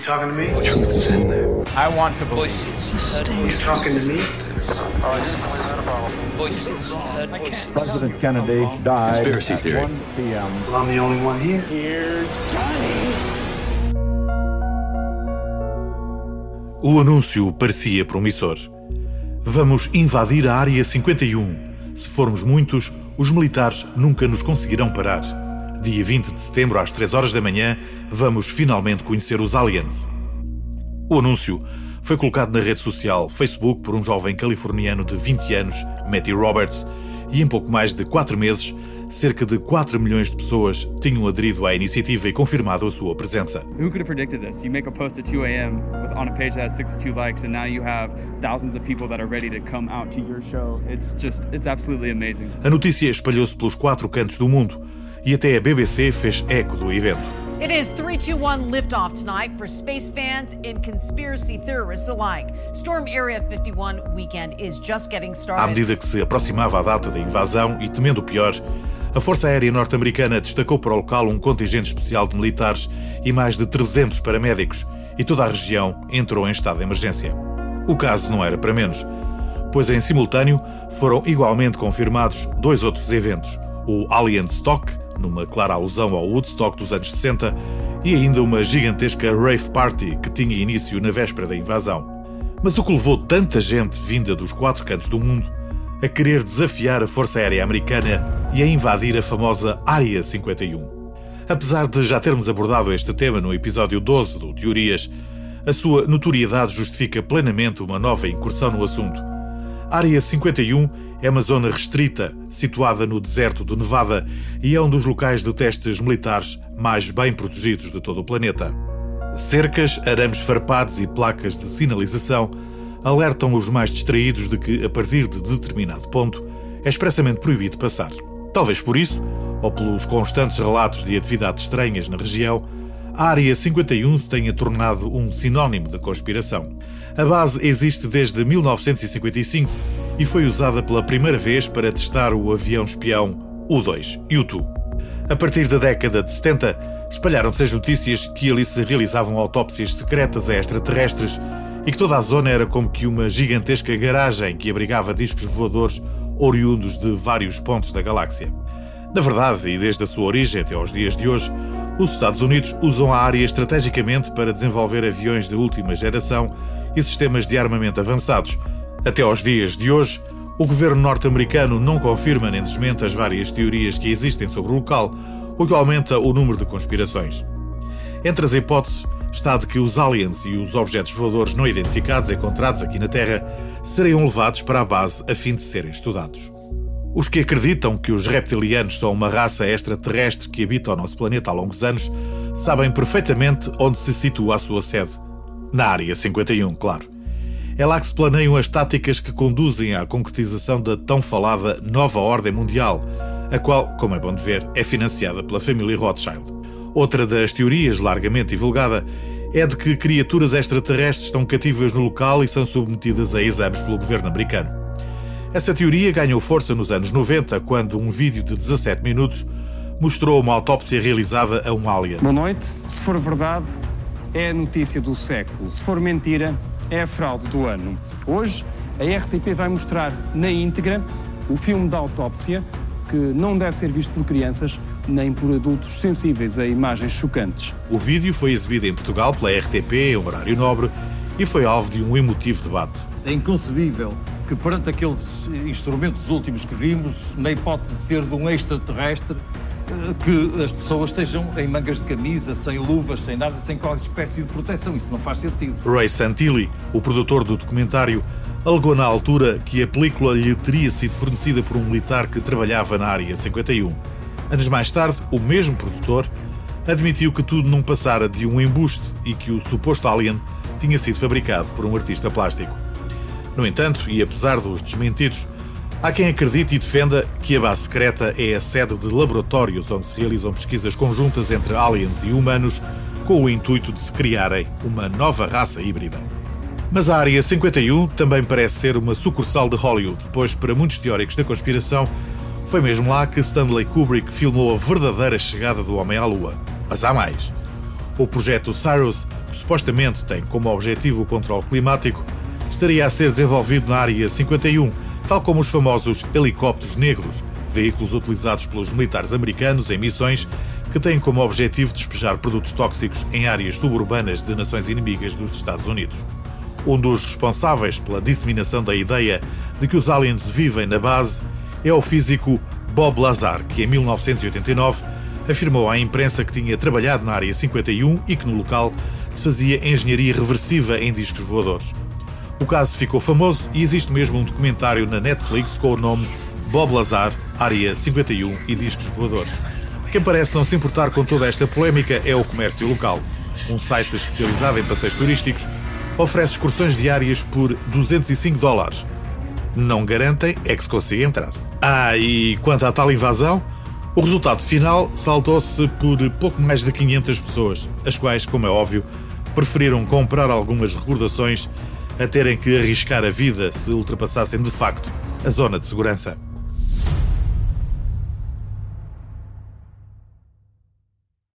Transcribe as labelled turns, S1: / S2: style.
S1: You talking to me?
S2: The truth is in there.
S3: I want to voices.
S4: This is
S1: You
S4: dangerous.
S1: talking to me?
S3: Voices.
S5: President Kennedy died
S2: Conspiracy
S5: at
S2: theory.
S5: 1 p.m.
S1: Well, I'm the only one here.
S6: O anúncio parecia promissor. Vamos invadir a Área 51. Se formos muitos, os militares nunca nos conseguirão parar. Dia 20 de setembro, às 3 horas da manhã, vamos finalmente conhecer os aliens. O anúncio foi colocado na rede social Facebook por um jovem californiano de 20 anos, Matty Roberts, e em pouco mais de 4 meses, cerca de 4 milhões de pessoas tinham aderido à iniciativa e confirmado a sua presença.
S7: Who could have predicted this? You make a post at 2 a.m. on a page that has 62 likes, and now you have thousands of people that are ready to come out to your show. It's just, it's absolutely amazing.
S6: A notícia espalhou-se pelos quatro cantos do mundo e até a BBC fez eco do evento.
S8: It is 321 liftoff tonight for space fans and conspiracy theorists alike. Storm Area 51 weekend is just getting
S6: À
S8: started.
S6: medida que se aproximava a data da invasão e temendo o pior, a Força Aérea Norte-Americana destacou para o local um contingente especial de militares e mais de 300 paramédicos, e toda a região entrou em estado de emergência. O caso não era para menos, pois em simultâneo foram igualmente confirmados dois outros eventos: o Alien Stock, numa clara alusão ao Woodstock dos anos 60, e ainda uma gigantesca rave party que tinha início na véspera da invasão. Mas o que levou tanta gente vinda dos quatro cantos do mundo a querer desafiar a Força Aérea Americana e a invadir a famosa Área 51? Apesar de já termos abordado este tema no episódio 12 do Teorias, a sua notoriedade justifica plenamente uma nova incursão no assunto. Área 51 é uma zona restrita, situada no deserto do Nevada e é um dos locais de testes militares mais bem protegidos de todo o planeta. Cercas, arames farpados e placas de sinalização alertam os mais distraídos de que, a partir de determinado ponto, é expressamente proibido passar. Talvez por isso, ou pelos constantes relatos de atividades estranhas na região, a Área 51 se tenha tornado um sinónimo da conspiração. A base existe desde 1955 e foi usada pela primeira vez para testar o avião espião U-2, U-2. A partir da década de 70, espalharam-se as notícias que ali se realizavam autópsias secretas a extraterrestres e que toda a zona era como que uma gigantesca garagem que abrigava discos voadores oriundos de vários pontos da galáxia. Na verdade, e desde a sua origem até aos dias de hoje, os Estados Unidos usam a área estrategicamente para desenvolver aviões de última geração e sistemas de armamento avançados. Até aos dias de hoje, o governo norte-americano não confirma nem desmente as várias teorias que existem sobre o local, o que aumenta o número de conspirações. Entre as hipóteses está de que os aliens e os objetos voadores não identificados encontrados aqui na Terra seriam levados para a base a fim de serem estudados. Os que acreditam que os reptilianos são uma raça extraterrestre que habita o nosso planeta há longos anos sabem perfeitamente onde se situa a sua sede. Na Área 51, claro. É lá que se planeiam as táticas que conduzem à concretização da tão falada Nova Ordem Mundial, a qual, como é bom de ver, é financiada pela família Rothschild. Outra das teorias largamente divulgada é de que criaturas extraterrestres estão cativas no local e são submetidas a exames pelo governo americano. Essa teoria ganhou força nos anos 90, quando um vídeo de 17 minutos mostrou uma autópsia realizada a um alien.
S7: Boa noite. Se for verdade, é a notícia do século. Se for mentira, é a fraude do ano. Hoje, a RTP vai mostrar na íntegra o filme da autópsia, que não deve ser visto por crianças nem por adultos sensíveis a imagens chocantes.
S6: O vídeo foi exibido em Portugal pela RTP em horário nobre e foi alvo de um emotivo debate.
S9: É inconcebível que perante aqueles instrumentos últimos que vimos, na hipótese de ser de um extraterrestre, eh, que as pessoas estejam em mangas de camisa, sem luvas, sem nada, sem qualquer espécie de proteção. Isso não faz sentido.
S6: Ray Santilli, o produtor do documentário, alegou na altura que a película lhe teria sido fornecida por um militar que trabalhava na Área 51. Anos mais tarde, o mesmo produtor admitiu que tudo não passara de um embuste e que o suposto alien tinha sido fabricado por um artista plástico. No entanto, e apesar dos desmentidos, há quem acredite e defenda que a base secreta é a sede de laboratórios onde se realizam pesquisas conjuntas entre aliens e humanos com o intuito de se criarem uma nova raça híbrida. Mas a Área 51 também parece ser uma sucursal de Hollywood, pois para muitos teóricos da conspiração foi mesmo lá que Stanley Kubrick filmou a verdadeira chegada do homem à Lua. Mas há mais. O projeto Cyrus, que supostamente tem como objetivo o controle climático, estaria a ser desenvolvido na Área 51, tal como os famosos helicópteros negros, veículos utilizados pelos militares americanos em missões que têm como objetivo despejar produtos tóxicos em áreas suburbanas de nações inimigas dos Estados Unidos. Um dos responsáveis pela disseminação da ideia de que os aliens vivem na base é o físico Bob Lazar, que em 1989 afirmou à imprensa que tinha trabalhado na área 51 e que no local se fazia engenharia reversiva em discos voadores. O caso ficou famoso e existe mesmo um documentário na Netflix com o nome Bob Lazar, Área 51 e Discos Voadores. Quem parece não se importar com toda esta polémica é o Comércio Local. Um site especializado em passeios turísticos oferece excursões diárias por 205 dólares. Não garantem é que se consiga entrar. Ah, e quanto à tal invasão, o resultado final saltou-se por pouco mais de 500 pessoas, as quais, como é óbvio, preferiram comprar algumas recordações a terem que arriscar a vida se ultrapassassem de facto a zona de segurança.